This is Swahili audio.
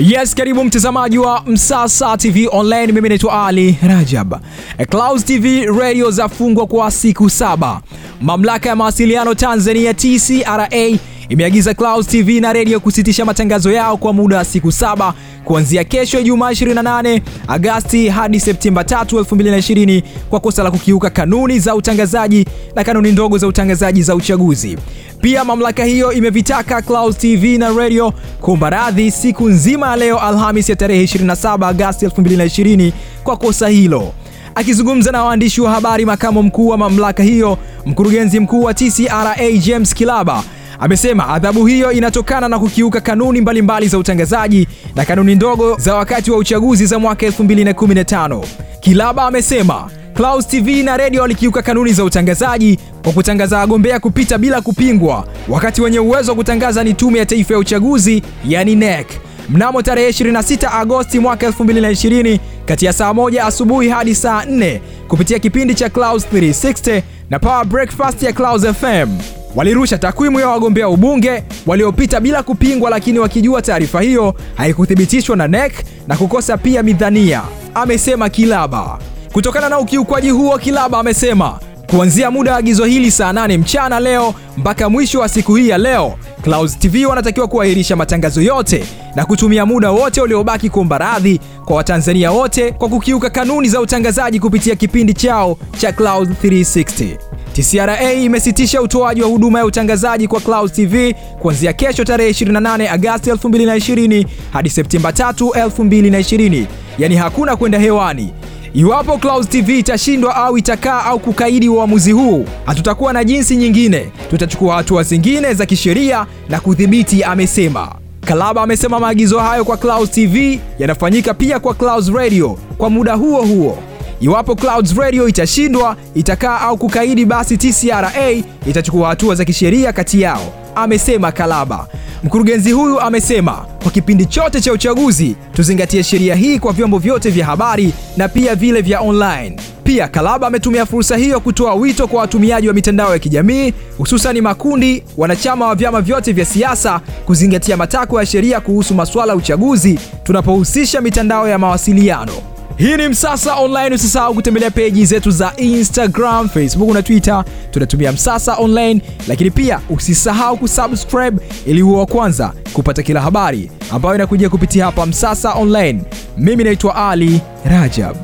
Yes, karibu mtazamaji wa Msasa TV Online. Mimi naitwa Ali Rajab. Clouds TV radio zafungwa kwa siku saba. Mamlaka ya mawasiliano Tanzania TCRA imeagiza Clouds TV na redio kusitisha matangazo yao kwa muda wa siku saba kuanzia kesho Ijumaa 28 Agasti hadi Septemba 3, 2020 kwa kosa la kukiuka kanuni za utangazaji na kanuni ndogo za utangazaji za uchaguzi. Pia mamlaka hiyo imevitaka Clouds TV na redio kuomba radhi siku nzima ya leo Alhamis ya tarehe 27 Agasti 2020 kwa kosa hilo. Akizungumza na waandishi wa habari, makamu mkuu wa mamlaka hiyo, mkurugenzi mkuu wa TCRA James Kilaba amesema adhabu hiyo inatokana na kukiuka kanuni mbalimbali mbali za utangazaji na kanuni ndogo za wakati wa uchaguzi za mwaka 2015. Kilaba amesema Clouds TV na redio walikiuka kanuni za utangazaji kwa kutangaza wagombea kupita bila kupingwa, wakati wenye uwezo wa kutangaza ni Tume ya Taifa ya Uchaguzi yani NEC. Mnamo tarehe 26 Agosti mwaka 2020 kati ya saa moja asubuhi hadi saa 4 kupitia kipindi cha Clouds 360 na Power Breakfast ya Clouds FM walirusha takwimu ya wagombea ubunge waliopita bila kupingwa, lakini wakijua taarifa hiyo haikuthibitishwa na NEC na kukosa pia midhania, amesema Kilaba. Kutokana na ukiukwaji huo, Kilaba amesema kuanzia muda wa agizo hili saa 8 mchana leo mpaka mwisho wa siku hii ya leo, Clouds TV wanatakiwa kuahirisha matangazo yote na kutumia muda wote uliobaki kuomba radhi kwa Watanzania wote kwa kukiuka kanuni za utangazaji kupitia kipindi chao cha Clouds 360. TCRA imesitisha utoaji wa huduma ya utangazaji kwa Clouds TV kuanzia kesho tarehe 28 Agasti 2020 hadi Septemba 3, 2020, yaani hakuna kwenda hewani. Iwapo Clouds TV itashindwa au itakaa au kukaidi uamuzi huu, hatutakuwa na jinsi nyingine, tutachukua hatua zingine za kisheria na kudhibiti, amesema. Kalaba amesema maagizo hayo kwa Clouds TV yanafanyika pia kwa Clouds Radio kwa muda huo huo. Iwapo Clouds Radio itashindwa, itakaa au kukaidi, basi TCRA itachukua hatua za kisheria kati yao, amesema Kalaba. Mkurugenzi huyu amesema kwa kipindi chote cha uchaguzi tuzingatie sheria hii kwa vyombo vyote vya habari na pia vile vya online. Pia Kalaba ametumia fursa hiyo kutoa wito kwa watumiaji wa mitandao ya kijamii hususani makundi wanachama wa vyama vyote vya siasa kuzingatia matakwa ya sheria kuhusu masuala ya uchaguzi tunapohusisha mitandao ya mawasiliano. Hii ni Msasa Online. Usisahau kutembelea peji zetu za Instagram, Facebook na Twitter, tunatumia Msasa Online, lakini pia usisahau kusubscribe ili uwe wa kwanza kupata kila habari ambayo inakuja kupitia hapa Msasa Online. Mimi naitwa Ali Rajab.